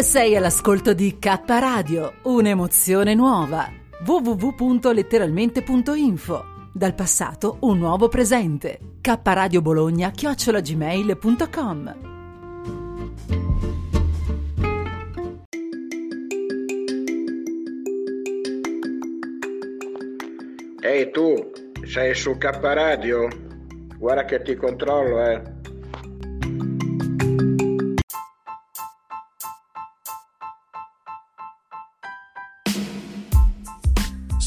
Sei all'ascolto di K Radio, un'emozione nuova. www.letteralmente.info dal passato un nuovo presente. K Radio Bologna chiocciolagmail.com Ehi tu, sei su K Radio? Guarda che ti controllo, eh.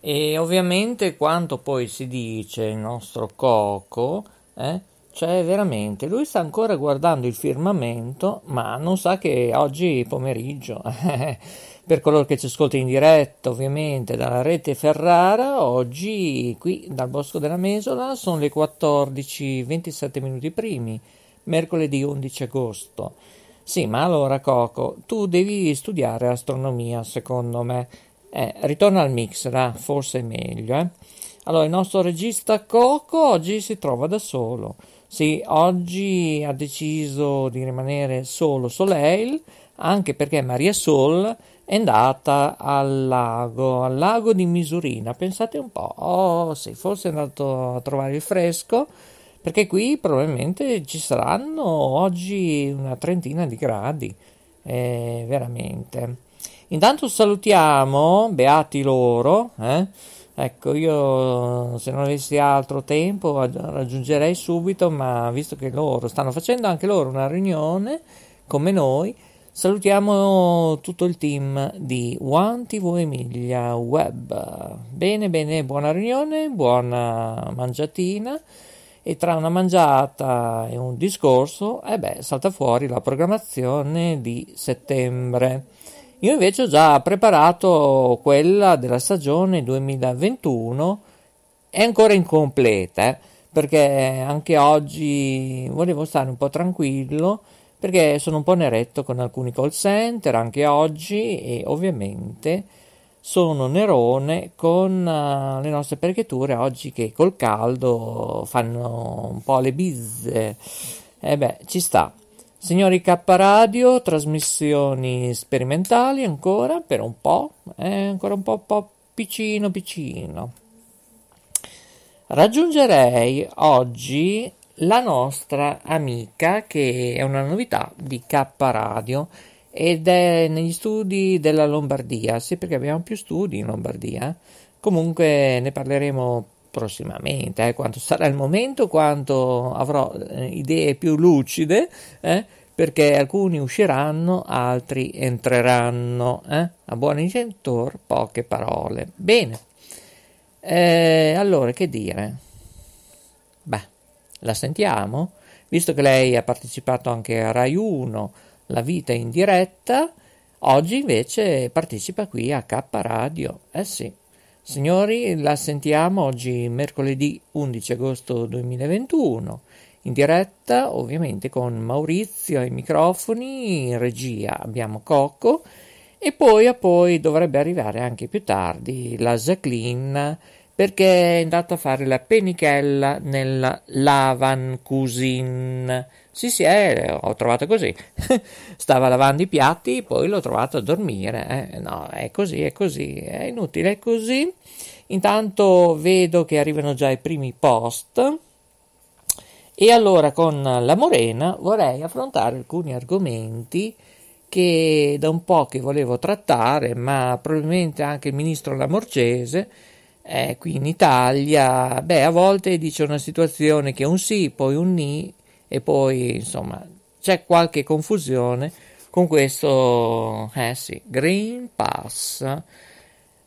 E ovviamente quanto poi si dice il nostro Coco, eh, cioè veramente lui sta ancora guardando il firmamento, ma non sa che oggi pomeriggio, per coloro che ci ascoltano in diretta ovviamente dalla rete Ferrara, oggi qui dal Bosco della Mesola sono le 14:27 minuti primi, mercoledì 11 agosto. Sì, ma allora Coco, tu devi studiare astronomia secondo me. Eh, ritorna al mix, là, forse è meglio, eh. Allora, il nostro regista Coco oggi si trova da solo. Sì, oggi ha deciso di rimanere solo Soleil, anche perché Maria Sol è andata al lago, al lago di Misurina. Pensate un po', oh sì, forse è andato a trovare il fresco, perché qui probabilmente ci saranno oggi una trentina di gradi, eh, veramente. Intanto salutiamo, beati loro, eh? Ecco, io se non avessi altro tempo raggiungerei subito, ma visto che loro stanno facendo anche loro una riunione come noi, salutiamo tutto il team di One TV Emilia Web. Bene, bene, buona riunione, buona mangiatina e tra una mangiata e un discorso, eh beh, salta fuori la programmazione di settembre. Io invece ho già preparato quella della stagione 2021, è ancora incompleta, eh, perché anche oggi volevo stare un po' tranquillo, perché sono un po' neretto con alcuni call center anche oggi e ovviamente sono nerone con uh, le nostre percheture oggi che col caldo fanno un po' le bizze. E eh beh, ci sta. Signori K Radio, trasmissioni sperimentali ancora per un po', eh, ancora un po', po' piccino piccino. Raggiungerei oggi la nostra amica che è una novità di K Radio ed è negli studi della Lombardia, sì perché abbiamo più studi in Lombardia, comunque ne parleremo prossimamente, eh, quanto sarà il momento, quanto avrò eh, idee più lucide, eh, perché alcuni usciranno, altri entreranno. Eh? A buon intentor, poche parole. Bene, eh, allora che dire? Beh, la sentiamo? Visto che lei ha partecipato anche a Rai 1, La vita in diretta, oggi invece partecipa qui a K Radio. Eh sì. Signori, la sentiamo oggi mercoledì 11 agosto 2021, in diretta ovviamente con Maurizio ai microfoni, in regia abbiamo Cocco e poi a poi dovrebbe arrivare anche più tardi la Jacqueline perché è andata a fare la penichella nella Lavan Cuisine. Sì, sì, eh, ho trovato così. Stava lavando i piatti, poi l'ho trovato a dormire. Eh. No, è così, è così, è inutile, è così. Intanto vedo che arrivano già i primi post. E allora con la Morena vorrei affrontare alcuni argomenti che da un po' che volevo trattare, ma probabilmente anche il ministro Lamorgese eh, qui in Italia, beh, a volte dice una situazione che è un sì, poi un ni, e poi insomma c'è qualche confusione con questo, eh sì, Green Pass.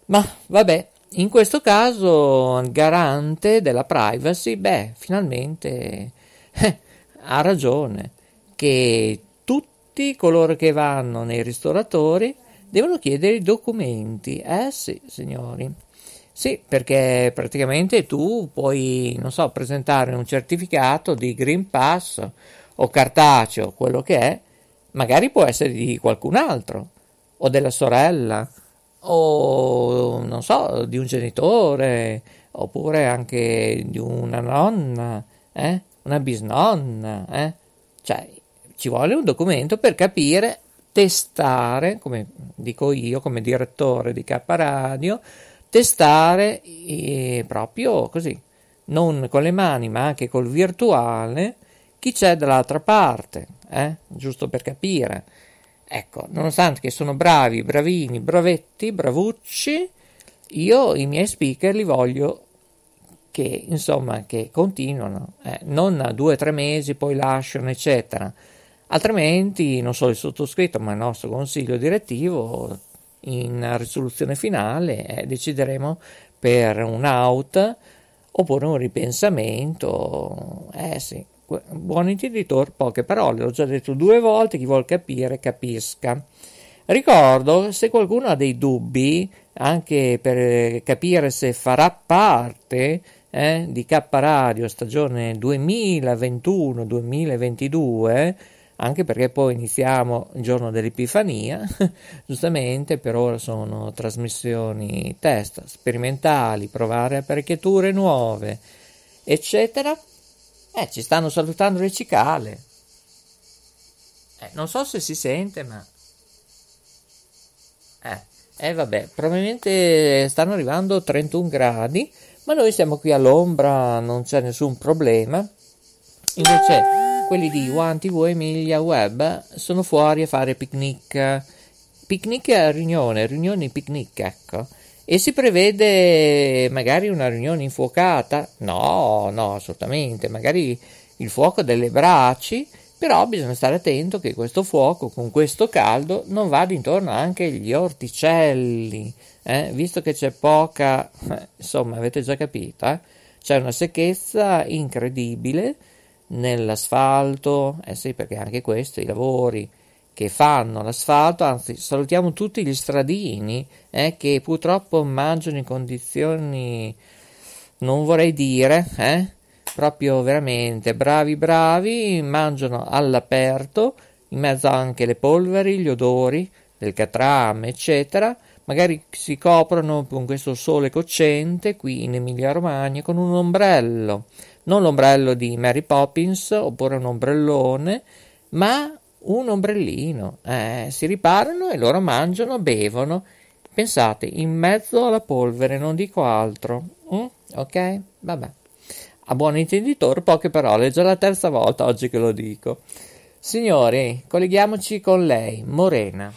Ma vabbè, in questo caso il garante della privacy, beh, finalmente eh, ha ragione che tutti coloro che vanno nei ristoratori devono chiedere i documenti. Eh sì, signori. Sì, perché praticamente tu puoi, non so, presentare un certificato di Green Pass o cartaceo, quello che è, magari può essere di qualcun altro, o della sorella, o non so, di un genitore, oppure anche di una nonna, eh? una bisnonna, eh? Cioè, ci vuole un documento per capire, testare, come dico io, come direttore di K Radio, testare eh, proprio così, non con le mani, ma anche col virtuale, chi c'è dall'altra parte, eh? giusto per capire. Ecco, nonostante che sono bravi, bravini, bravetti, bravucci, io i miei speaker li voglio che, insomma, che continuano, eh? non a due o tre mesi, poi lasciano, eccetera. Altrimenti, non solo il sottoscritto, ma il nostro consiglio direttivo, in risoluzione finale, eh, decideremo per un out oppure un ripensamento. Eh sì, buon intenditor, poche parole, l'ho già detto due volte, chi vuol capire capisca. Ricordo, se qualcuno ha dei dubbi, anche per capire se farà parte eh, di K Radio stagione 2021-2022, anche perché poi iniziamo il giorno dell'Epifania, giustamente per ora sono trasmissioni test, sperimentali, provare apparecchiature nuove, eccetera. Eh, ci stanno salutando le cicale. Eh, non so se si sente, ma... Eh, eh, vabbè, probabilmente stanno arrivando 31 gradi, ma noi siamo qui all'ombra, non c'è nessun problema. Invece quelli di One TV Emilia Web sono fuori a fare picnic. Picnic a riunione, riunioni picnic, ecco. E si prevede magari una riunione infuocata? No, no, assolutamente. Magari il fuoco delle braci, però bisogna stare attento che questo fuoco con questo caldo non vada intorno anche agli orticelli, eh? visto che c'è poca, insomma, avete già capito, eh? c'è una secchezza incredibile nell'asfalto, eh sì, perché anche questo, i lavori che fanno l'asfalto, anzi salutiamo tutti gli stradini eh, che purtroppo mangiano in condizioni, non vorrei dire, eh, proprio veramente bravi bravi, mangiano all'aperto, in mezzo anche le polveri, gli odori del catrame, eccetera, magari si coprono con questo sole cocente qui in Emilia Romagna con un ombrello, non l'ombrello di Mary Poppins oppure un ombrellone, ma un ombrellino, eh, si riparano e loro mangiano, bevono. Pensate, in mezzo alla polvere, non dico altro. Mm? Ok? Vabbè. A buon intenditore, poche parole, è già la terza volta oggi che lo dico. Signori, colleghiamoci con lei, Morena.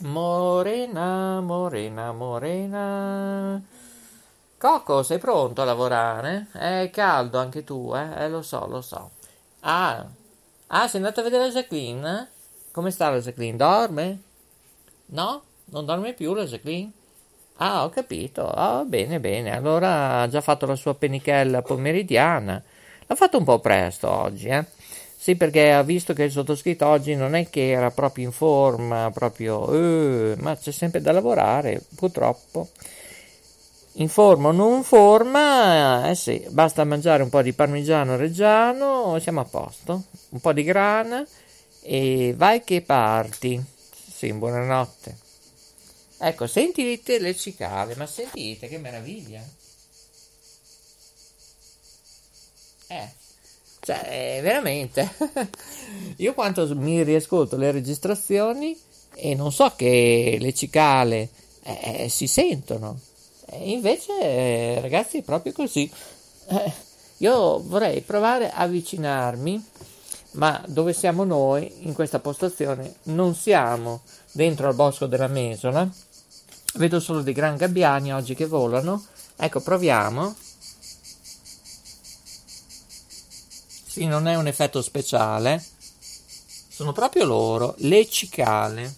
Morena, Morena, Morena. Coco, sei pronto a lavorare? È caldo anche tu, eh? eh lo so, lo so. Ah, Ah, sei andato a vedere la Jacqueline? Come sta la Jacqueline? Dorme? No? Non dorme più la Jacqueline? Ah, ho capito. Ah, bene, bene. Allora ha già fatto la sua penichella pomeridiana. L'ha fatto un po' presto oggi, eh? Sì, perché ha visto che il sottoscritto oggi non è che era proprio in forma, proprio... Eh, ma c'è sempre da lavorare, purtroppo. In forma o non forma, eh sì, basta mangiare un po' di parmigiano reggiano, siamo a posto. Un po' di grana e vai che parti. Sì, buonanotte. Ecco, sentite le cicale, ma sentite che meraviglia. Eh, cioè, veramente. Io quanto mi riascolto le registrazioni e non so che le cicale eh, si sentono. E invece, eh, ragazzi, è proprio così. Eh, io vorrei provare a avvicinarmi, ma dove siamo noi in questa postazione non siamo dentro al bosco della Mesola. Vedo solo dei gran gabbiani oggi che volano. Ecco, proviamo. Sì, non è un effetto speciale. Sono proprio loro, le cicale.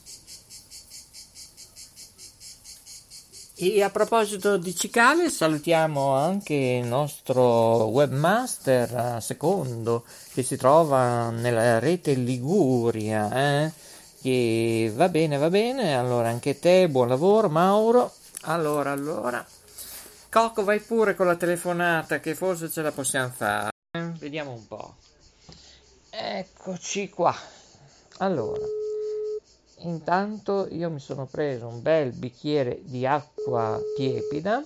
E a proposito di cicale, salutiamo anche il nostro webmaster secondo che si trova nella rete Liguria. Eh? Che va bene, va bene. Allora, anche te, buon lavoro, Mauro. Allora, allora. Cocco, vai pure con la telefonata che forse ce la possiamo fare. Eh? Vediamo un po'. Eccoci qua. Allora. Intanto io mi sono preso un bel bicchiere di acqua tiepida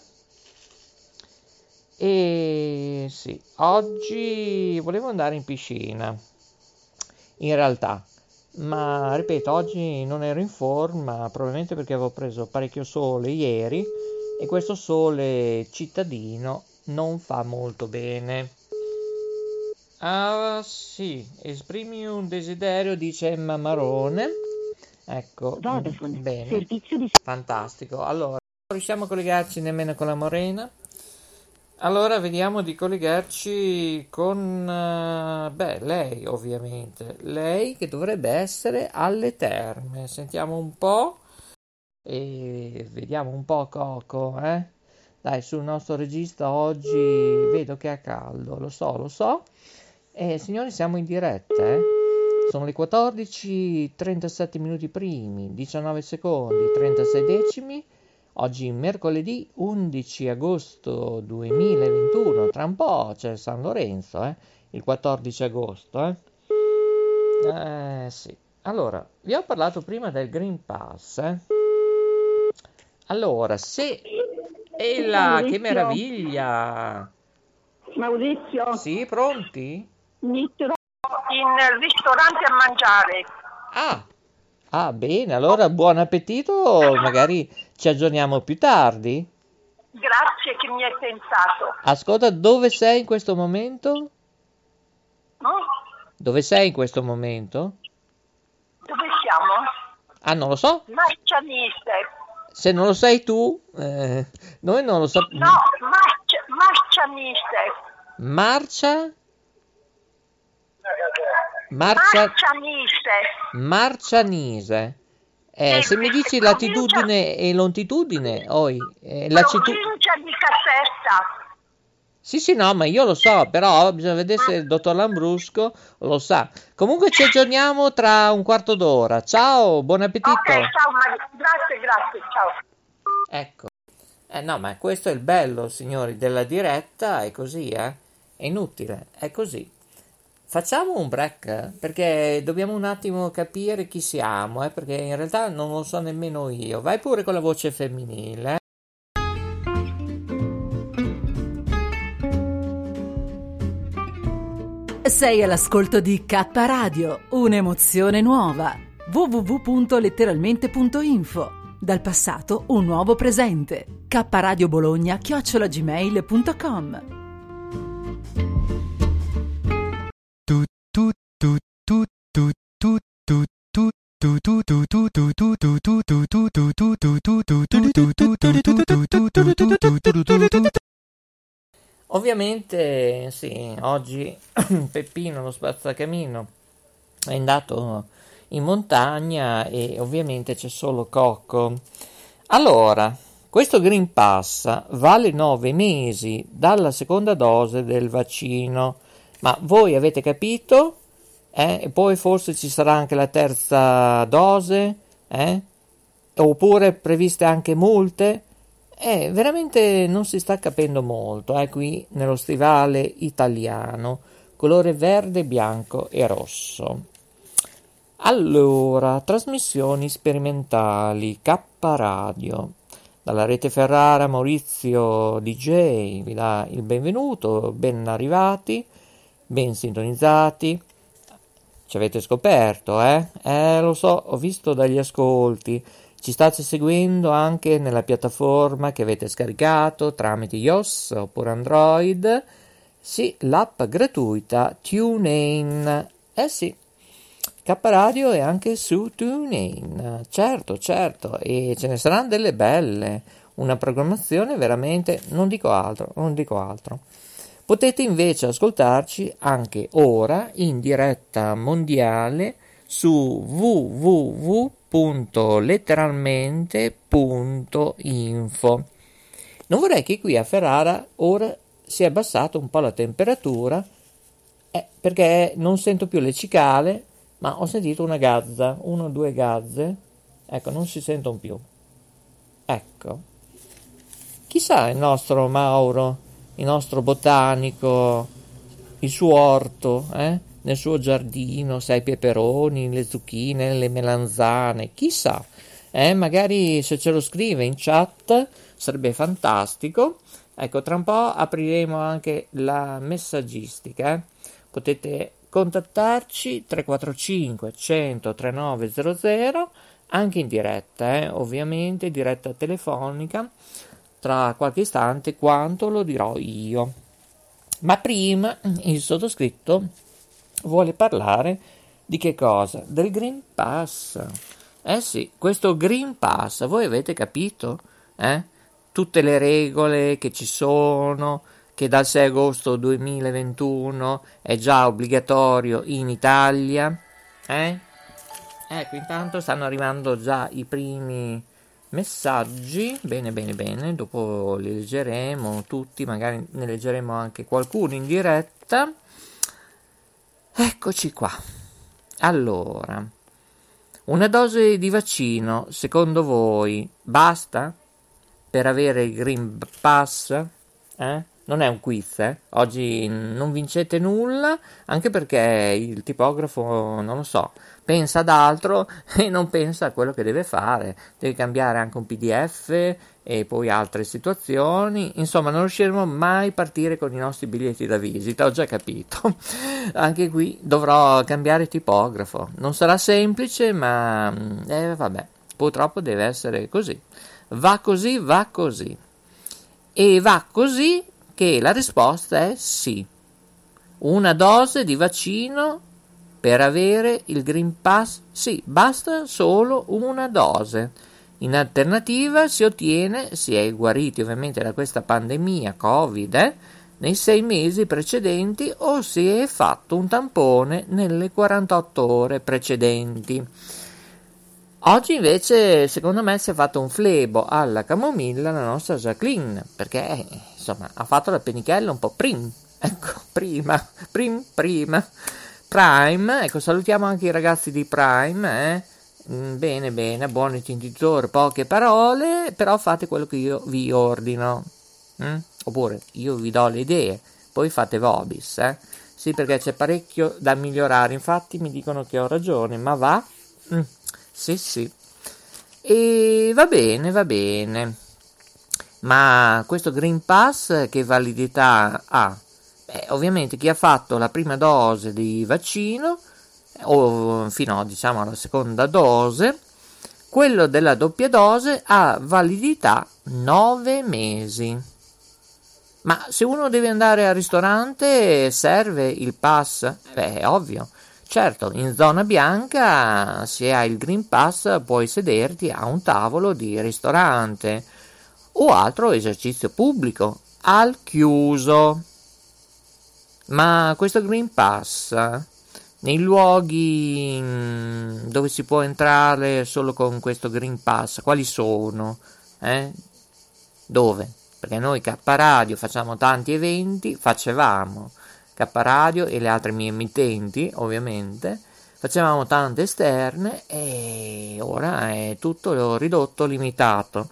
e sì, oggi volevo andare in piscina, in realtà, ma ripeto, oggi non ero in forma, probabilmente perché avevo preso parecchio sole ieri e questo sole cittadino non fa molto bene. Ah sì, esprimi un desiderio, dice Emma Marone. Ecco, Vodafone, bene, servizio di fantastico. Allora, non riusciamo a collegarci nemmeno con la Morena. Allora, vediamo di collegarci con, eh, beh, lei ovviamente. Lei che dovrebbe essere alle terme. Sentiamo un po' e vediamo un po' Coco, eh? Dai, sul nostro regista oggi vedo che è caldo, lo so, lo so. E signori, siamo in diretta, eh? Sono le 14, 37 minuti primi, 19 secondi, 36 decimi. Oggi mercoledì 11 agosto 2021, tra un po' c'è San Lorenzo, eh? il 14 agosto. Eh? eh sì. Allora, vi ho parlato prima del Green Pass. Eh? Allora, se... E là, che meraviglia! Maurizio, Sì, pronti? mi in ristorante a mangiare. Ah, ah, bene, allora buon appetito, magari ci aggiorniamo più tardi. Grazie che mi hai pensato. Ascolta, dove sei in questo momento? No? Dove sei in questo momento? Dove siamo? Ah, non lo so. Marcianise. Se non lo sai tu, eh, noi non lo sappiamo. No, Marci- Marcianise. Marcia? Marcia... Marcianise. Marcianise. Eh, Eh, se mi dici provincia- latitudine e longitudine, oi, eh, lacitu- Provincia di Caserta. Sì, sì, no, ma io lo so, però bisogna vedere se il dottor Lambrusco lo sa. Comunque ci aggiorniamo tra un quarto d'ora. Ciao, buon appetito. Ok, ciao Maria. Grazie, grazie, ciao. Ecco. Eh no, ma questo è il bello, signori, della diretta, è così, eh? È inutile, è così. Facciamo un break, perché dobbiamo un attimo capire chi siamo, eh? Perché in realtà non lo so nemmeno io. Vai pure con la voce femminile? Sei all'ascolto di K Radio, un'emozione nuova. www.letteralmente.info Dal passato un nuovo presente. K Radio Bologna chiocciolagmail.com Ovviamente, sì, oggi Peppino, lo spazzacamino, è andato in montagna e ovviamente c'è solo Cocco. Allora, questo Green Pass vale 9 mesi dalla seconda dose del vaccino, ma voi avete capito? Eh? E poi forse ci sarà anche la terza dose? Eh? Oppure previste anche multe? Eh, veramente non si sta capendo molto, eh, qui nello stivale italiano, colore verde, bianco e rosso. Allora, trasmissioni sperimentali, K Radio. Dalla rete Ferrara Maurizio DJ vi dà il benvenuto, ben arrivati, ben sintonizzati. Ci avete scoperto, eh? Eh, lo so, ho visto dagli ascolti. Ci state seguendo anche nella piattaforma che avete scaricato tramite iOS oppure Android. Sì, l'app gratuita TuneIn. Eh sì, K Radio è anche su TuneIn. Certo, certo, e ce ne saranno delle belle. Una programmazione veramente, non dico altro, non dico altro. Potete invece ascoltarci anche ora in diretta mondiale su www www.letteralmente.info. Non vorrei che qui a Ferrara ora si è abbassato un po' la temperatura eh, perché non sento più le cicale, ma ho sentito una gazza, uno o due gazze. Ecco, non si sentono più. Ecco. Chissà il nostro Mauro, il nostro botanico, il suo orto, eh? nel suo giardino, sai, i peperoni, le zucchine, le melanzane, chissà. Eh? Magari se ce lo scrive in chat sarebbe fantastico. Ecco, tra un po' apriremo anche la messaggistica. Eh? Potete contattarci 345 100 3900 anche in diretta, eh? ovviamente diretta telefonica tra qualche istante quanto lo dirò io. Ma prima il sottoscritto vuole parlare di che cosa? Del Green Pass. Eh sì, questo Green Pass, voi avete capito? Eh? Tutte le regole che ci sono, che dal 6 agosto 2021 è già obbligatorio in Italia. Eh? Ecco, intanto stanno arrivando già i primi messaggi. Bene, bene, bene. Dopo li leggeremo tutti, magari ne leggeremo anche qualcuno in diretta. Eccoci qua. Allora, una dose di vaccino, secondo voi, basta per avere il Green Pass? Eh? non è un quiz, eh? oggi non vincete nulla, anche perché il tipografo, non lo so, pensa ad altro e non pensa a quello che deve fare, deve cambiare anche un PDF e poi altre situazioni, insomma non riusciremo mai a partire con i nostri biglietti da visita, ho già capito, anche qui dovrò cambiare tipografo, non sarà semplice ma eh, vabbè, purtroppo deve essere così, va così, va così. E va così che la risposta è sì. Una dose di vaccino per avere il Green Pass? Sì, basta solo una dose. In alternativa si ottiene, si è guariti ovviamente da questa pandemia Covid, eh, nei sei mesi precedenti o si è fatto un tampone nelle 48 ore precedenti. Oggi invece, secondo me, si è fatto un flebo alla camomilla la nostra Jacqueline, perché insomma ha fatto la penichella un po' prim, ecco, prima, prim, prima. Prime, ecco, salutiamo anche i ragazzi di Prime, eh. Mm, bene, bene, buon intenditore, poche parole, però fate quello che io vi ordino. Mm? Oppure io vi do le idee, poi fate vobis, eh. Sì, perché c'è parecchio da migliorare, infatti mi dicono che ho ragione, ma va? Mm. Sì, sì. E va bene, va bene. Ma questo Green Pass che validità ha? Beh, ovviamente chi ha fatto la prima dose di vaccino o fino diciamo alla seconda dose, quello della doppia dose ha validità 9 mesi. Ma se uno deve andare al ristorante serve il pass? Beh, è ovvio. Certo, in zona bianca, se hai il Green Pass, puoi sederti a un tavolo di ristorante o altro esercizio pubblico al chiuso. Ma questo Green Pass nei luoghi mm, dove si può entrare solo con questo Green Pass, quali sono? Eh? Dove? Perché noi K Radio facciamo tanti eventi, facevamo K Radio e le altre mie emittenti, ovviamente, facevamo tante esterne e ora è tutto ridotto, limitato.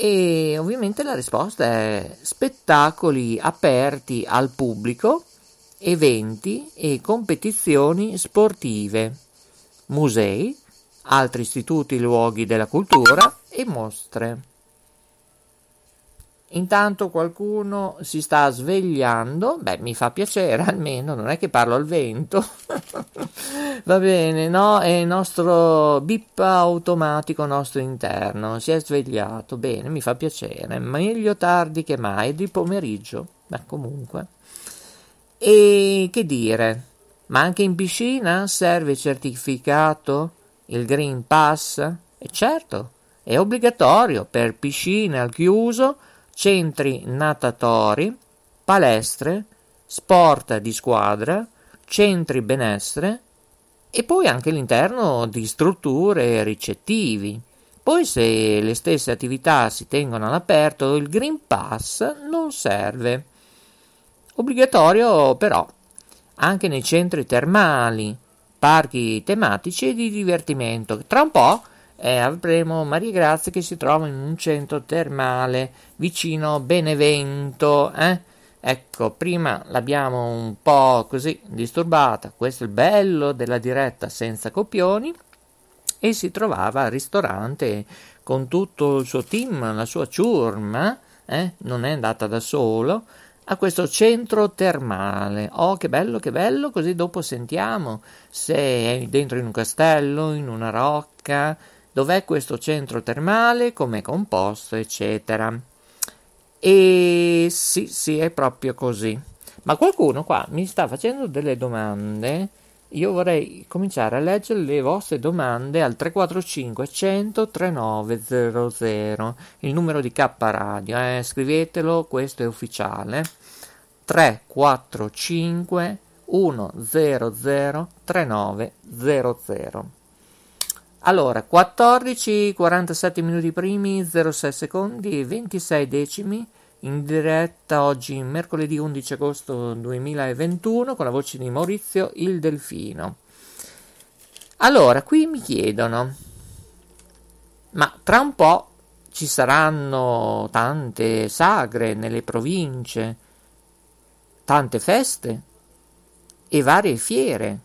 E ovviamente la risposta è spettacoli aperti al pubblico, eventi e competizioni sportive, musei, altri istituti luoghi della cultura e mostre. Intanto qualcuno si sta svegliando, beh mi fa piacere almeno, non è che parlo al vento, va bene, no? È il nostro bip automatico nostro interno, si è svegliato, bene, mi fa piacere, meglio tardi che mai, di pomeriggio, beh comunque. E che dire, ma anche in piscina serve certificato, il Green Pass? E certo, è obbligatorio per piscine al chiuso, centri natatori, palestre, sport di squadra, centri benessere, e poi anche all'interno di strutture ricettivi. Poi se le stesse attività si tengono all'aperto, il Green Pass non serve. Obbligatorio però anche nei centri termali, parchi tematici e di divertimento. Tra un po' eh, avremo Maria Grazia che si trova in un centro termale vicino Benevento. Eh? Ecco, prima l'abbiamo un po' così disturbata, questo è il bello della diretta senza copioni, e si trovava al ristorante con tutto il suo team, la sua ciurma, eh? non è andata da solo, a questo centro termale. Oh, che bello, che bello, così dopo sentiamo se è dentro in un castello, in una rocca, dov'è questo centro termale, come è composto, eccetera. E sì, sì, è proprio così. Ma qualcuno qua mi sta facendo delle domande. Io vorrei cominciare a leggere le vostre domande al 345 100 3900, il numero di K Radio, eh? scrivetelo, questo è ufficiale. 345 100 3900. Allora, 14, 47 minuti primi, 06 secondi e 26 decimi in diretta oggi mercoledì 11 agosto 2021 con la voce di Maurizio il Delfino. Allora, qui mi chiedono, ma tra un po' ci saranno tante sagre nelle province, tante feste e varie fiere.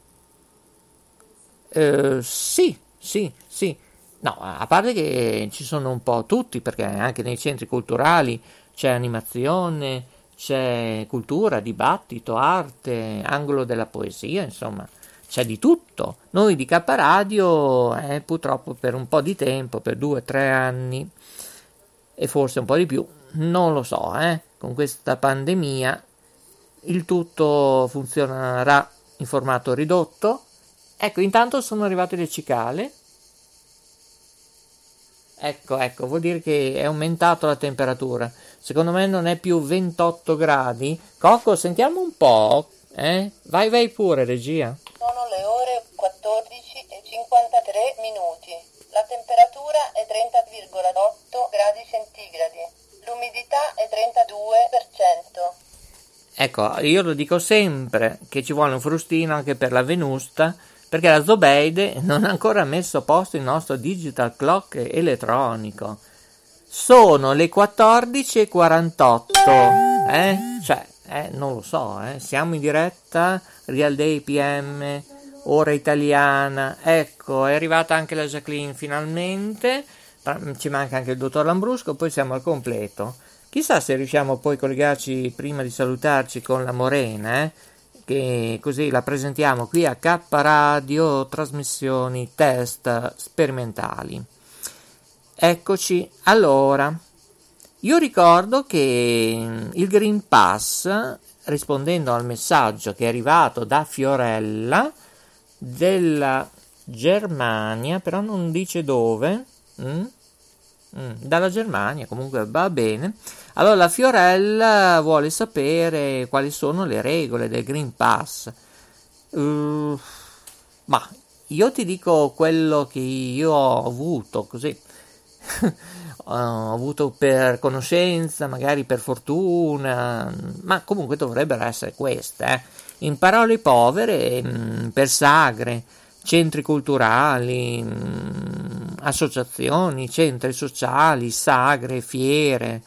Eh, sì, sì, sì. No, a parte che ci sono un po' tutti, perché anche nei centri culturali c'è animazione, c'è cultura, dibattito, arte, angolo della poesia, insomma, c'è di tutto. Noi di K Radio, eh, purtroppo per un po' di tempo, per due tre anni, e forse un po' di più, non lo so, eh, con questa pandemia il tutto funzionerà in formato ridotto. Ecco, intanto sono arrivate le cicale Ecco, ecco, vuol dire che è aumentato la temperatura. Secondo me non è più 28 gradi. Cocco, sentiamo un po', eh? Vai, vai pure, regia. Sono le ore 14 e 53 minuti. La temperatura è 30,8 gradi centigradi. L'umidità è 32%. Ecco, io lo dico sempre che ci vuole un frustino anche per la venusta perché la Zobeide non ha ancora messo a posto il nostro digital clock elettronico. Sono le 14.48, eh? Cioè, eh, non lo so, eh? Siamo in diretta, Real Day PM, ora italiana. Ecco, è arrivata anche la Jacqueline finalmente. Ci manca anche il dottor Lambrusco, poi siamo al completo. Chissà se riusciamo poi a collegarci prima di salutarci con la Morena, eh? Che così la presentiamo qui a K Radio trasmissioni test sperimentali. Eccoci, allora, io ricordo che il Green Pass, rispondendo al messaggio che è arrivato da Fiorella della Germania, però non dice dove, mm? Mm, dalla Germania, comunque va bene. Allora la Fiorella vuole sapere quali sono le regole del Green Pass. Uh, ma io ti dico quello che io ho avuto così. ho avuto per conoscenza, magari per fortuna, ma comunque dovrebbero essere queste. Eh. In parole povere, mm, per sagre, centri culturali, mm, associazioni, centri sociali, sagre, fiere,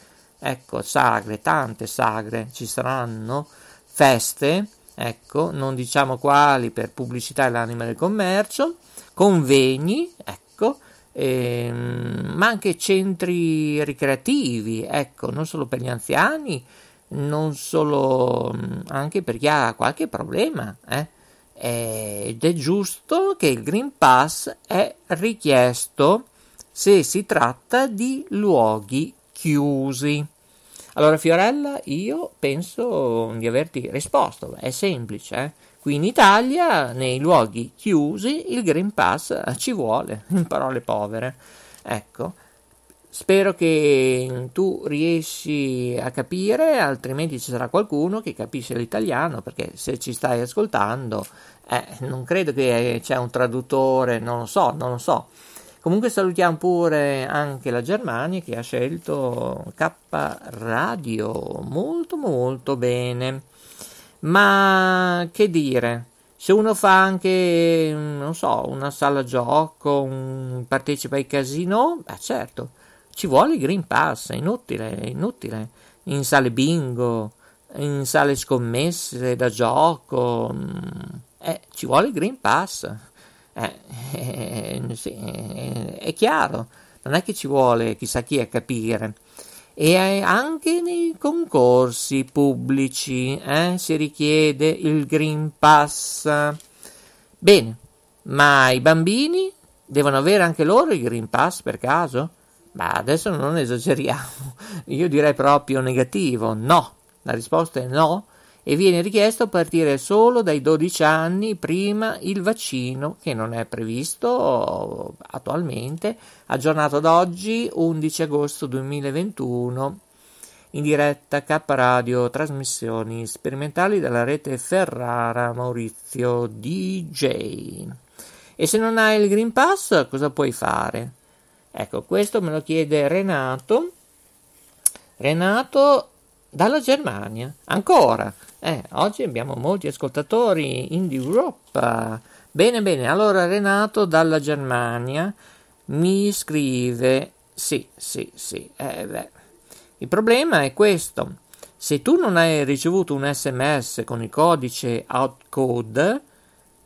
ecco, sagre, tante sagre ci saranno, feste, ecco, non diciamo quali per pubblicità e l'anima del commercio, convegni, ecco, ehm, ma anche centri ricreativi, ecco, non solo per gli anziani, non solo mm, anche per chi ha qualche problema, eh ed è giusto che il Green Pass è richiesto se si tratta di luoghi chiusi. Allora Fiorella, io penso di averti risposto, è semplice. Eh? Qui in Italia, nei luoghi chiusi, il Green Pass ci vuole, in parole povere. Ecco, Spero che tu riesci a capire, altrimenti ci sarà qualcuno che capisce l'italiano, perché se ci stai ascoltando, eh, non credo che c'è un traduttore, non lo so, non lo so. Comunque salutiamo pure anche la Germania che ha scelto K Radio, molto molto bene. Ma che dire? Se uno fa anche, non so, una sala gioco, un, partecipa ai casino, beh certo, ci vuole il Green Pass, è inutile, è inutile. In sale bingo, in sale scommesse da gioco, mm, eh, ci vuole il Green Pass. Eh, eh, sì, eh, è chiaro, non è che ci vuole chissà chi a capire. E anche nei concorsi pubblici eh, si richiede il Green Pass. Bene, ma i bambini devono avere anche loro il Green Pass per caso? Ma adesso non esageriamo, io direi proprio negativo, no. La risposta è no e viene richiesto a partire solo dai 12 anni prima il vaccino che non è previsto attualmente, aggiornato ad oggi 11 agosto 2021 in diretta K Radio trasmissioni sperimentali della rete Ferrara Maurizio DJ. E se non hai il Green Pass cosa puoi fare? Ecco, questo me lo chiede Renato. Renato dalla Germania. Ancora. Eh, oggi abbiamo molti ascoltatori in Europa. Bene, bene. Allora Renato dalla Germania mi scrive sì, sì, sì. Eh. Il problema è questo. Se tu non hai ricevuto un sms con il codice outcode,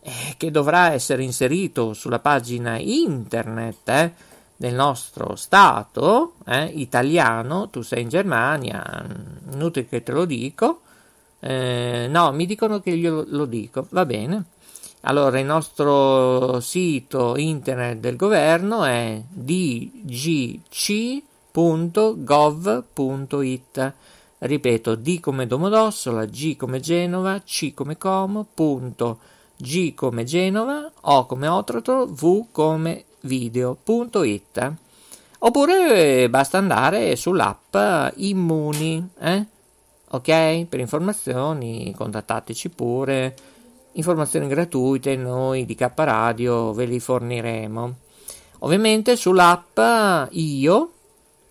eh, che dovrà essere inserito sulla pagina internet, eh, del nostro Stato eh, italiano, tu sei in Germania, inutile che te lo dico, eh, no, mi dicono che io lo dico, va bene. Allora, il nostro sito internet del governo è dgc.gov.it. Ripeto, D come Domodossola, G come Genova, C come Como, punto, G come Genova, O come Otranto, V come video.it oppure basta andare sull'app Immuni, eh? Ok? Per informazioni contattateci pure, informazioni gratuite, noi di K Radio ve li forniremo. Ovviamente sull'app io,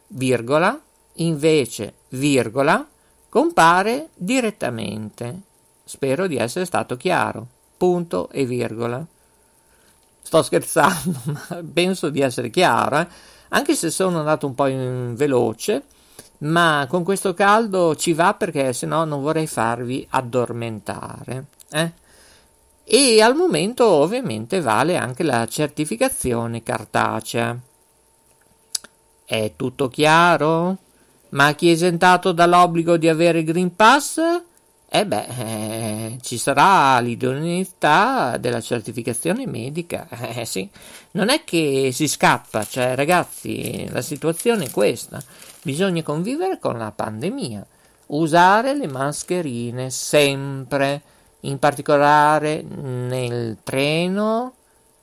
virgola, invece, virgola, compare direttamente. Spero di essere stato chiaro. Punto e virgola. Sto scherzando, ma penso di essere chiara, anche se sono andato un po' in veloce, ma con questo caldo ci va perché se no non vorrei farvi addormentare. Eh? E al momento ovviamente vale anche la certificazione cartacea. È tutto chiaro? Ma chi è esentato dall'obbligo di avere Green Pass? Eh beh, eh, ci sarà l'idoneità della certificazione medica, eh sì. Non è che si scappa, cioè ragazzi, la situazione è questa. Bisogna convivere con la pandemia, usare le mascherine sempre, in particolare nel treno,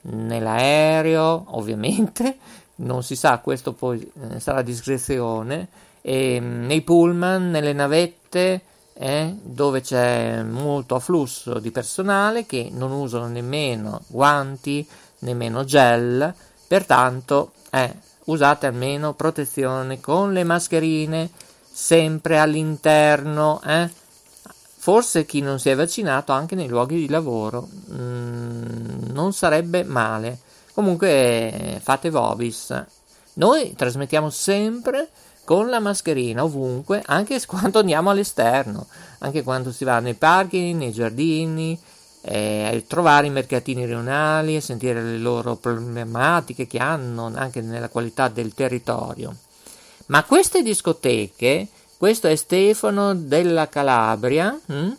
nell'aereo, ovviamente, non si sa, questo poi eh, sarà discrezione, e, nei pullman, nelle navette, eh, dove c'è molto afflusso di personale che non usano nemmeno guanti, nemmeno gel, pertanto eh, usate almeno protezione con le mascherine sempre all'interno. Eh. Forse chi non si è vaccinato anche nei luoghi di lavoro mm, non sarebbe male. Comunque fate Vobis. Noi trasmettiamo sempre con la mascherina ovunque, anche quando andiamo all'esterno, anche quando si va nei parchi, nei giardini, eh, trovare i mercatini rionali, a sentire le loro problematiche che hanno anche nella qualità del territorio. Ma queste discoteche, questo è Stefano della Calabria, hm?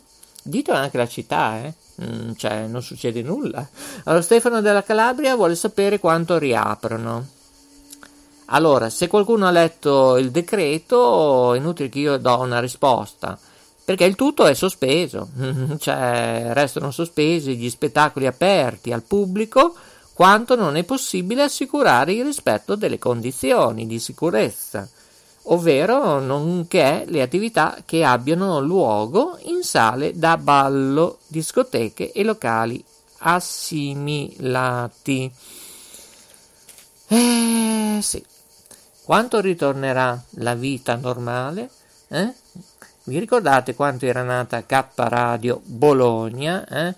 dito anche la città, eh? Mm, cioè non succede nulla. Allora Stefano della Calabria vuole sapere quanto riaprono. Allora, se qualcuno ha letto il decreto, è inutile che io do una risposta, perché il tutto è sospeso, cioè restano sospesi gli spettacoli aperti al pubblico quanto non è possibile assicurare il rispetto delle condizioni di sicurezza, ovvero nonché le attività che abbiano luogo in sale da ballo, discoteche e locali assimilati. Eh sì. Quanto ritornerà la vita normale? Eh? Vi ricordate quanto era nata K Radio Bologna? Eh?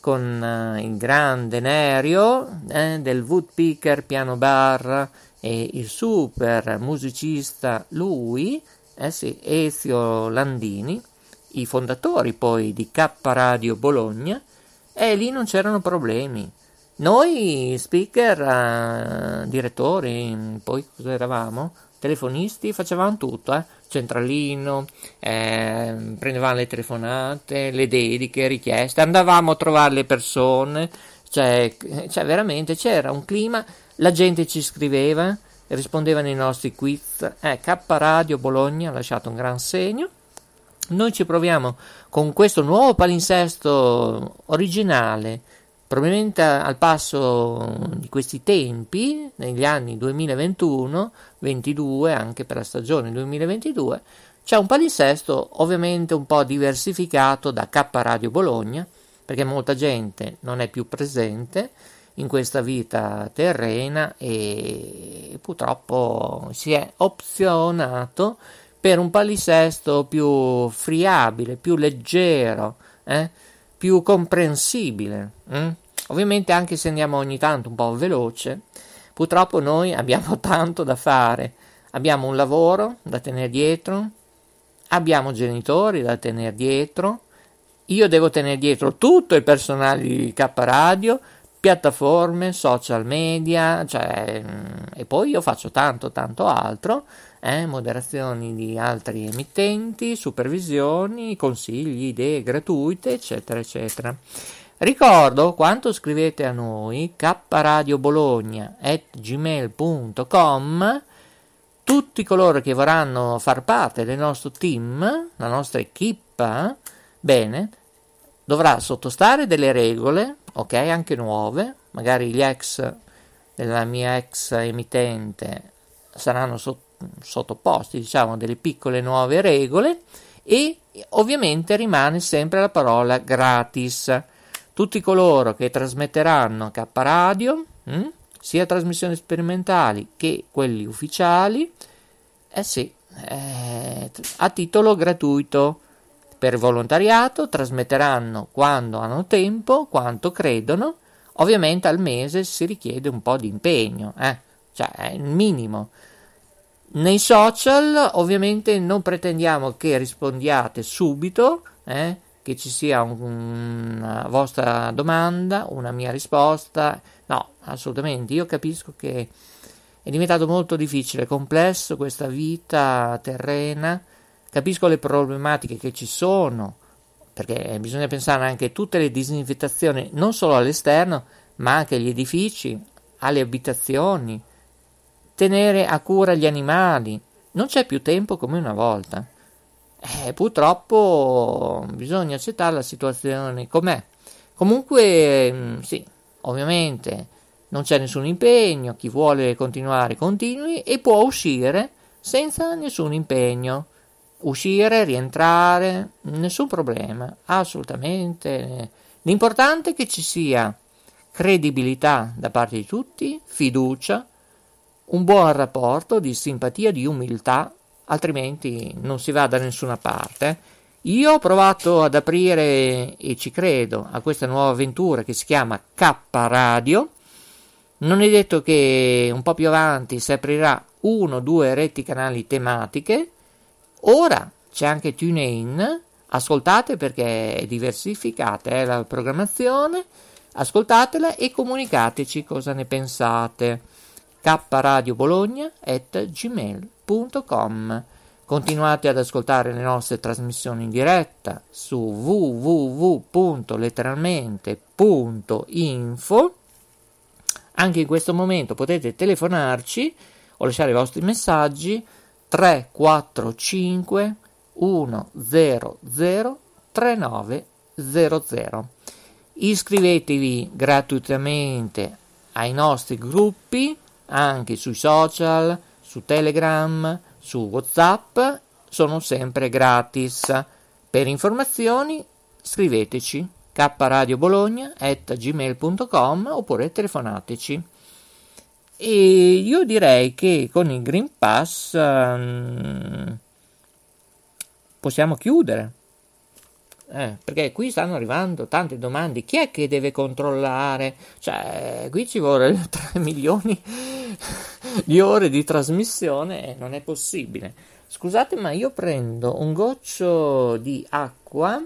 Con uh, il grande Nerio eh? del Woodpeaker Piano Bar e il super musicista lui, eh sì, Ezio Landini, i fondatori poi di K Radio Bologna, e lì non c'erano problemi. Noi speaker, uh, direttori, poi cosa eravamo? Telefonisti, facevamo tutto, eh? Centralino, eh, prendevamo le telefonate, le dediche, richieste, andavamo a trovare le persone, cioè, cioè veramente c'era un clima, la gente ci scriveva, rispondevano ai nostri quiz, eh, K Radio Bologna ha lasciato un gran segno, noi ci proviamo con questo nuovo palinsesto originale, probabilmente al passo di questi tempi, negli anni 2021-22, anche per la stagione 2022, c'è un palinsesto ovviamente un po' diversificato da K Radio Bologna, perché molta gente non è più presente in questa vita terrena e purtroppo si è opzionato per un palinsesto più friabile, più leggero, eh? più comprensibile. Hm? Ovviamente anche se andiamo ogni tanto un po' veloce, purtroppo noi abbiamo tanto da fare. Abbiamo un lavoro da tenere dietro, abbiamo genitori da tenere dietro, io devo tenere dietro tutto il personale di K Radio, piattaforme, social media, cioè, e poi io faccio tanto tanto altro eh, moderazioni di altri emittenti, supervisioni, consigli, idee gratuite, eccetera, eccetera. Ricordo quanto scrivete a noi kradiobologna.gmail.com tutti coloro che vorranno far parte del nostro team, la nostra equip, bene, dovrà sottostare delle regole, ok, anche nuove, magari gli ex della mia ex emittente saranno sotto sottoposti diciamo delle piccole nuove regole e ovviamente rimane sempre la parola gratis. Tutti coloro che trasmetteranno K Radio, mh, hm, sia trasmissioni sperimentali che quelli ufficiali, eh sì, eh, a titolo gratuito. Per volontariato trasmetteranno quando hanno tempo, quanto credono. Ovviamente al mese si richiede un po' di impegno, eh? cioè è il minimo. Nei social ovviamente non pretendiamo che rispondiate subito, eh, che ci sia un, una vostra domanda, una mia risposta. No, assolutamente. Io capisco che è diventato molto difficile, complesso questa vita terrena. Capisco le problematiche che ci sono, perché bisogna pensare anche a tutte le disinfettazioni, non solo all'esterno, ma anche agli edifici, alle abitazioni tenere a cura gli animali. Non c'è più tempo come una volta. Eh, purtroppo bisogna accettare la situazione com'è. Comunque, mm, sì, ovviamente non c'è nessun impegno, chi vuole continuare continui e può uscire senza nessun impegno. Uscire, rientrare, nessun problema, assolutamente. L'importante è che ci sia credibilità da parte di tutti, fiducia, un buon rapporto di simpatia, di umiltà, altrimenti non si va da nessuna parte. Io ho provato ad aprire, e ci credo, a questa nuova avventura che si chiama K Radio. Non è detto che un po' più avanti si aprirà uno o due reti canali tematiche. Ora c'è anche TuneIn, ascoltate perché è diversificata è la programmazione, ascoltatela e comunicateci cosa ne pensate kradiobologna.gmail.com Continuate ad ascoltare le nostre trasmissioni in diretta su www.letteralmente.info. Anche in questo momento potete telefonarci o lasciare i vostri messaggi 345 100 3900. Iscrivetevi gratuitamente ai nostri gruppi, anche sui social, su Telegram, su WhatsApp, sono sempre gratis. Per informazioni scriveteci kradiobologna.gmail.com oppure telefonateci. E io direi che con il Green Pass um, possiamo chiudere. Eh, perché qui stanno arrivando tante domande. Chi è che deve controllare? Cioè, qui ci vuole 3 milioni di ore di trasmissione e non è possibile. Scusate, ma io prendo un goccio di acqua,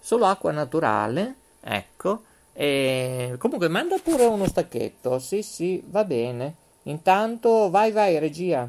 solo acqua naturale, ecco, e comunque manda pure uno stacchetto. Sì, sì, va bene. Intanto vai, vai, regia.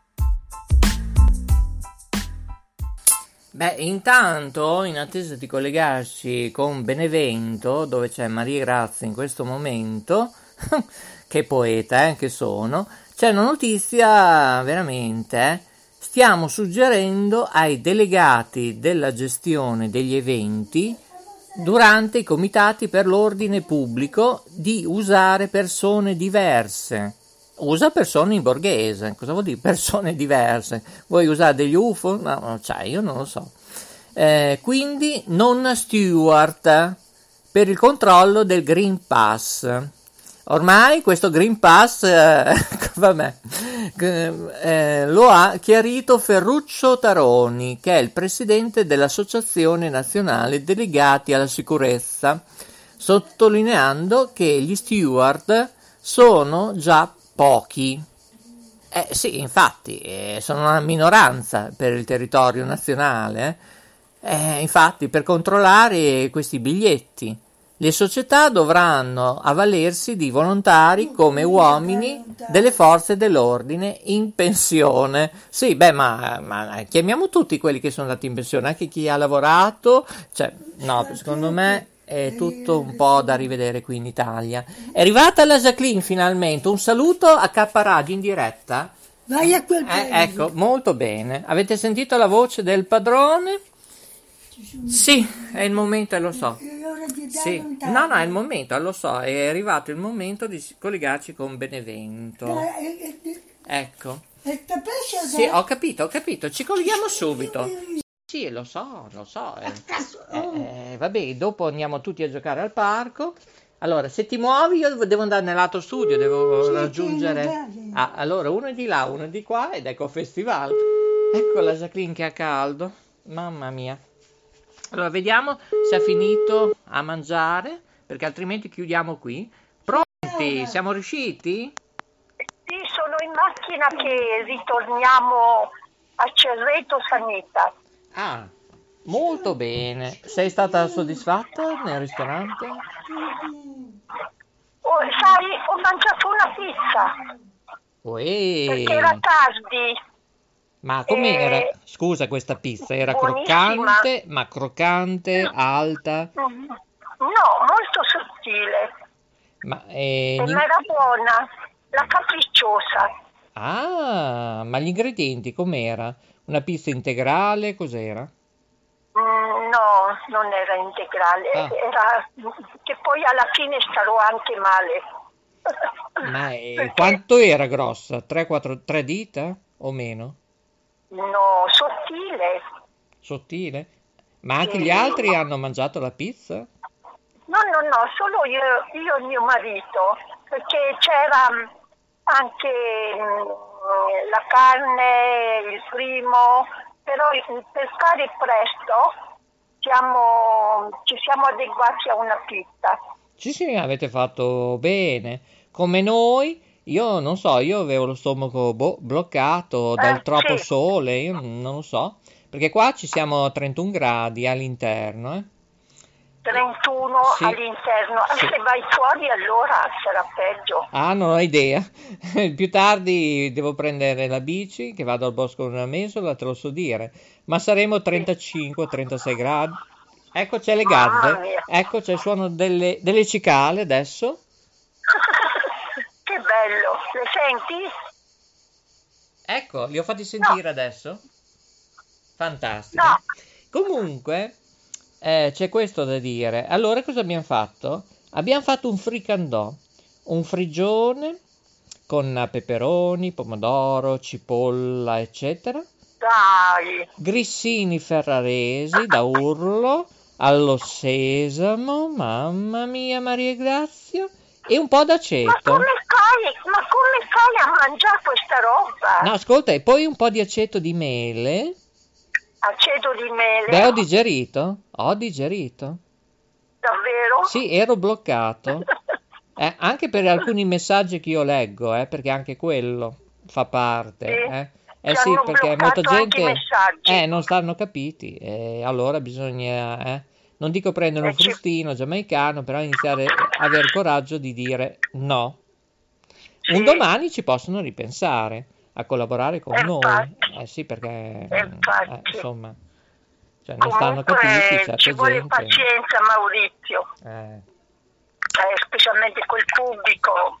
Beh, intanto, in attesa di collegarci con Benevento, dove c'è Maria Grazia in questo momento, che poeta eh, che sono, c'è una notizia veramente. Eh, stiamo suggerendo ai delegati della gestione degli eventi durante i comitati per l'ordine pubblico di usare persone diverse usa persone in borghese. Cosa vuol dire persone diverse? Vuoi usare degli UFO? No, cioè, io non lo so. Eh, quindi non steward per il controllo del Green Pass. Ormai questo Green Pass, eh, vabbè, eh, lo ha chiarito Ferruccio Taroni, che è il presidente dell'Associazione Nazionale Delegati alla Sicurezza, sottolineando che gli steward sono già pochi. Eh, sì, infatti, eh, sono una minoranza per il territorio nazionale. Eh, infatti, per controllare questi biglietti, le società dovranno avvalersi di volontari come uomini delle forze dell'ordine in pensione. Sì, beh, ma, ma chiamiamo tutti quelli che sono andati in pensione, anche chi ha lavorato. Cioè, no, secondo me è tutto un po' da rivedere qui in Italia. È arrivata la Jacqueline finalmente, un saluto a K Radio in diretta. Vai a quel eh, Ecco, molto bene. Avete sentito la voce del padrone? Sì, è il momento lo so. Sì. No, no, è il momento, lo so, è arrivato il momento di collegarci con Benevento. Ecco. Sì, ho capito, ho capito, ci colleghiamo subito. Sì, lo so, lo so. Eh. Eh, eh, vabbè, dopo andiamo tutti a giocare al parco. Allora, se ti muovi, io devo andare nel lato studio, devo sì, raggiungere. Ah, allora, uno è di là, uno è di qua ed ecco Festival. Ecco la Jacqueline che ha caldo. Mamma mia. Allora, vediamo se ha finito a mangiare, perché altrimenti chiudiamo qui. Pronti? Siamo riusciti? Sì, sono in macchina che ritorniamo a Cerreto Sanetta. Ah, molto bene. Sei stata soddisfatta nel ristorante? Oh, sai, ho mangiato una pizza. Uè. Perché era tardi. Ma com'era? E... Scusa questa pizza, era Buonissima. croccante, ma croccante, no. alta? No, molto sottile. Ma, eh, e era buona, la capricciosa. Ah, ma gli ingredienti com'era? Una pizza integrale, cos'era? Mm, no, non era integrale, ah. era che poi alla fine starò anche male. Ma eh, Perché... quanto era grossa? 3, 4, 3 dita o meno? No, sottile. Sottile? Ma anche gli altri hanno mangiato la pizza? No, no, no, solo io, io e mio marito, perché c'era mm, anche mm, la carne, il primo, però per fare presto siamo, ci siamo adeguati a una pizza. Sì, sì, avete fatto bene. Come noi, io non so, io avevo lo stomaco bo- bloccato dal Eh, troppo sì. sole, io non lo so. Perché qua ci siamo a 31 gradi all'interno, eh. 31 Sì. all'interno, Sì. se vai fuori allora sarà peggio. Ah, non ho idea. Più tardi devo prendere la bici, che vado al bosco con una mesola, te lo so dire. Ma saremo 35-36 gradi. Ecco c'è le gazze. Ecco c'è il suono delle, delle cicale adesso. che bello, le senti? Ecco, li ho fatti sentire adesso. Fantastico. No. Comunque, eh, c'è questo da dire. Allora, cosa abbiamo fatto? Abbiamo fatto un fricandò, un frigione con peperoni, pomodoro, cipolla, eccetera. Dai, Grissini ferraresi da urlo allo sesamo, mamma mia, Maria Grazia, e un po' ma d'aceto. come fai? Ma come fai a mangiare questa roba? No, ascolta, e poi un po' di aceto di mele. Aceto di mele? Beh, ho digerito, ho digerito. Davvero? Sì, ero bloccato. Eh, anche per alcuni messaggi che io leggo, eh, perché anche quello fa parte. Sì? Eh, Eh sì, perché molta gente eh, non stanno capiti. E allora bisogna, eh, non dico prendere un Eh, frustino giamaicano, però iniziare a avere coraggio di dire no. Sì. Un domani ci possono ripensare a collaborare con Eh, noi. Eh sì, perché Eh, eh, insomma, cioè, non stanno capiti certa ci vuole gente. pazienza Maurizio, Eh, eh, specialmente col pubblico.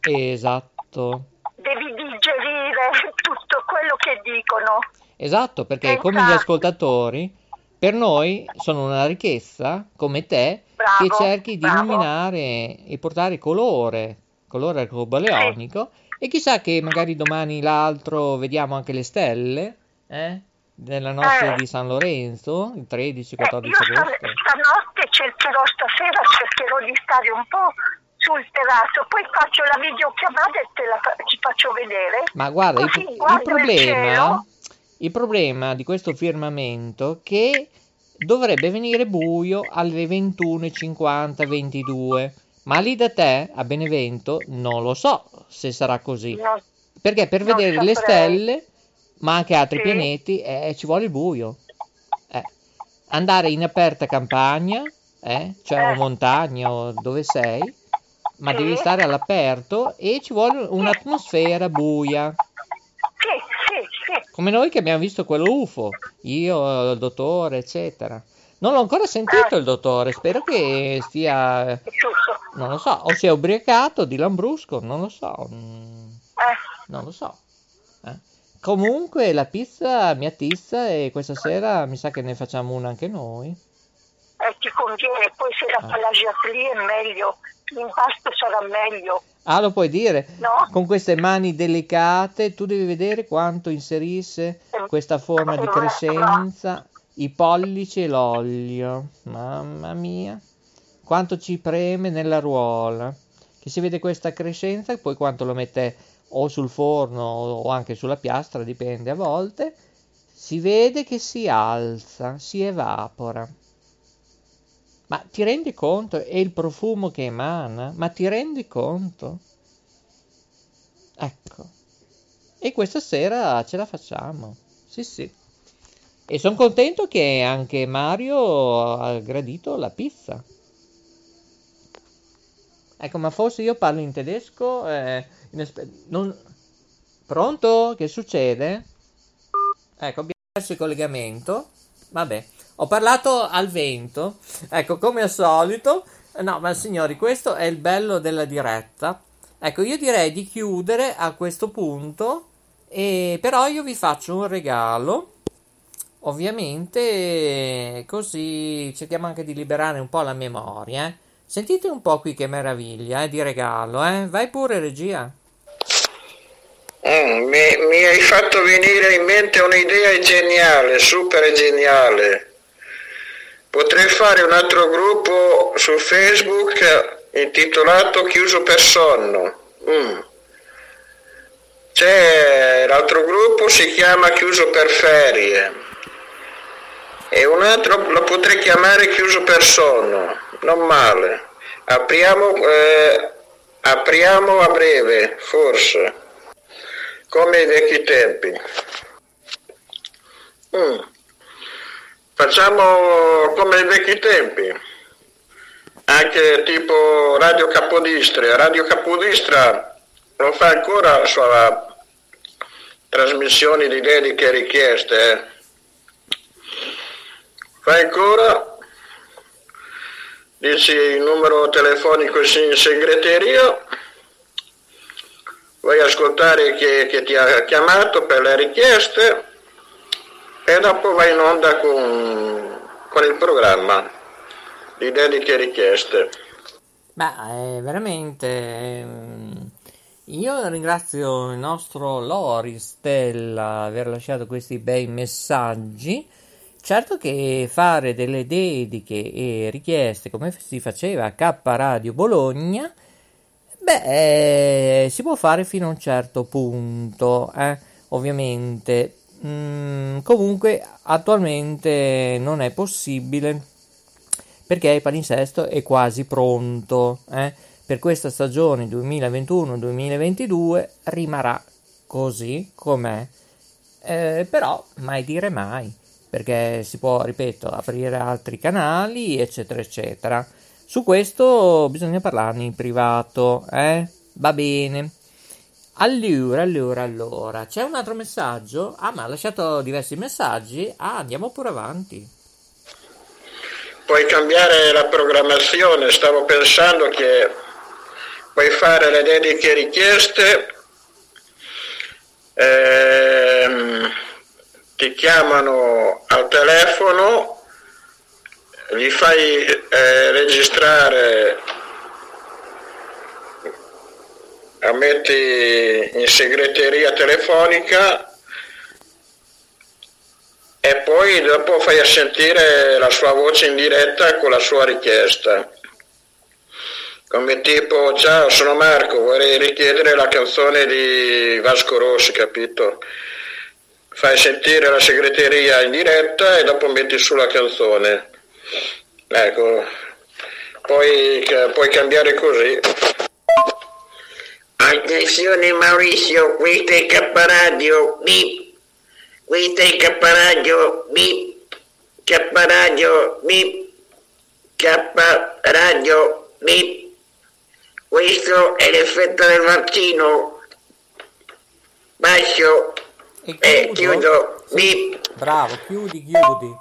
esatto. Devi digerire tutto quello che dicono. Esatto, perché Eh, come gli ascoltatori, per noi sono una ricchezza, come te, Bravo, che cerchi di bravo. illuminare e portare colore, colore arcobaleno, e chissà che magari domani l'altro vediamo anche le stelle, eh? Della notte Eh. di San Lorenzo, il 13-14 Eh, agosto. stanotte cercherò, stasera cercherò di stare un po' sul terrazzo, poi faccio la videochiamata e te la ci faccio vedere. Ma guarda, il, Così il il problema, cielo. il problema di questo firmamento è che dovrebbe venire buio alle 21.50, 22, ma lì da te a Benevento non lo so se sarà così, No, perché per vedere le saprei. stelle, ma anche altri Sì. pianeti, eh, ci vuole il buio. Eh, andare in aperta campagna, eh, cioè Eh. montagna o dove sei, ma Sì. devi stare all'aperto e ci vuole un'atmosfera buia. Sì, sì, sì. Come noi che abbiamo visto quello UFO, io, il dottore, eccetera. Non l'ho ancora sentito Eh. il dottore, spero che stia, non lo so, o si è ubriacato di Lambrusco, non lo so, mm, Eh, non lo so. eh. Comunque la pizza mi attizza e questa sera mi sa che ne facciamo una anche noi. eh, ti conviene, poi se la Ah. plagiat lì è meglio, l'impasto sarà meglio, Ah, lo puoi dire? no? Con queste mani delicate tu devi vedere quanto inserisse questa forma di crescenza, i pollici e l'olio. Mamma mia, quanto ci preme nella ruola. Che si vede questa crescenza, poi quanto lo mette o sul forno o anche sulla piastra, dipende a volte. Si vede che si alza, si evapora. Ma ti rendi conto? È il profumo che emana? Ma ti rendi conto? Ecco. E questa sera ce la facciamo. Sì, sì. E sono contento che anche Mario ha gradito la pizza. Ecco, ma forse io parlo in tedesco. eh, in aspe- non- Pronto? Che succede? Ecco, abbiamo perso il collegamento. Vabbè, ho parlato al vento. Ecco, come al solito. No, ma signori, questo è il bello della diretta. Ecco, io direi di chiudere a questo punto. E però io vi faccio un regalo. Ovviamente, così cerchiamo anche di liberare un po' la memoria. eh. Sentite un po' qui che meraviglia eh, di regalo, eh? Vai pure, regia. Mm, mi, mi hai fatto venire in mente un'idea geniale, super geniale. Potrei fare un altro gruppo su Facebook intitolato Chiuso per sonno. Mm. C'è l'altro gruppo si chiama Chiuso per ferie e un altro lo potrei chiamare Chiuso per sonno, non male. Apriamo, eh, apriamo a breve, forse, come ai vecchi tempi. Mm. Facciamo come ai vecchi tempi, anche tipo Radio Capodistria. Radio Capodistria non fa ancora sua trasmissioni di dediche e richieste. Eh. Fa ancora, dici il numero telefonico in segreteria, vuoi ascoltare chi, chi ti ha chiamato per le richieste e dopo vai in onda con, con il programma di dediche richieste. Beh, è veramente... Ehm, io ringrazio il nostro Loris per aver lasciato questi bei messaggi. Certo che fare delle dediche e richieste come si faceva a K Radio Bologna, beh, eh, si può fare fino a un certo punto, eh? ovviamente Mm, comunque attualmente non è possibile perché il palinsesto è quasi pronto. Eh? Per questa stagione 2021-2022 rimarrà così com'è. Eh, però mai dire mai, perché si può, ripeto, aprire altri canali, eccetera, eccetera. Su questo bisogna parlarne in privato, eh? Va bene. Allora, allora, allora, c'è un altro messaggio? Ah, ma ha lasciato diversi messaggi? Ah, andiamo pure avanti. Puoi cambiare la programmazione, stavo pensando che puoi fare le dediche richieste, ehm, ti chiamano al telefono, gli fai eh, registrare la metti in segreteria telefonica e poi dopo fai sentire la sua voce in diretta con la sua richiesta. Come tipo, ciao, sono Marco, vorrei richiedere la canzone di Vasco Rossi, capito? Fai sentire la segreteria in diretta e dopo metti su la canzone. Ecco, poi puoi cambiare così. Attenzione Maurizio, questo è K Radio, bip. Questo è K Radio, bip. K Radio, bip. K Radio, bip. Questo è l'effetto del vaccino. Bacio e, e chiudo, bip. Bravo, chiudi, chiudi.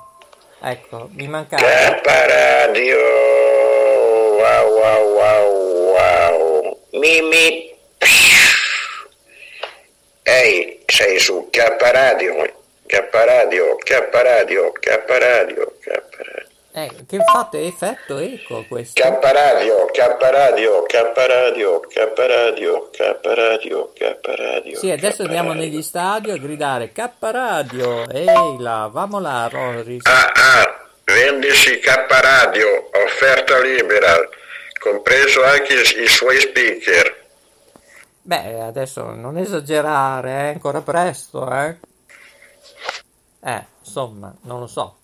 Ecco, mi mancava. K Radio, wow wow wow wow. Mimi. Ehi, sei su K Radio, K Radio, K Radio, K Radio, K Radio. Eh, che fatto è effetto eco questo? K Radio, K Radio, K Radio, K Radio, K Radio, K Radio. Sì, adesso andiamo negli stadi a gridare K Radio. Ehi là, vamo là, Roris. Ah, ah, vendici K Radio, offerta libera, compreso anche i suoi speaker. Beh, adesso non esagerare, è ancora presto, eh? Eh, insomma, non lo so.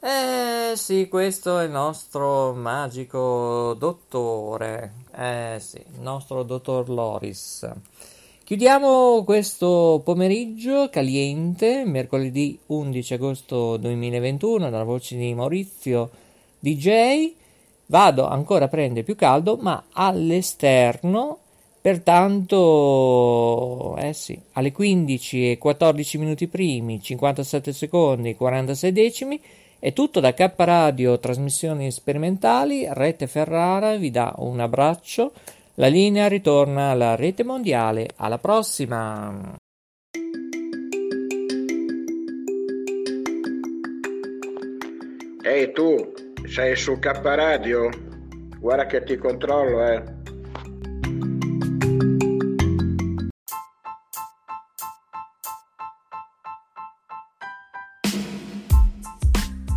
Eh sì, questo è il nostro magico dottore. Eh sì, il nostro dottor Loris. Chiudiamo questo pomeriggio caliente, mercoledì 11 agosto 2021, dalla voce di Maurizio DJ. Vado ancora a prendere più caldo, ma all'esterno Pertanto, eh sì, alle 15 e 14 minuti primi, 57 secondi, 46 decimi, è tutto da K Radio Trasmissioni Sperimentali, Rete Ferrara vi dà un abbraccio, la linea ritorna alla rete mondiale, alla prossima! Ehi tu, sei su K Radio? Guarda che ti controllo, eh!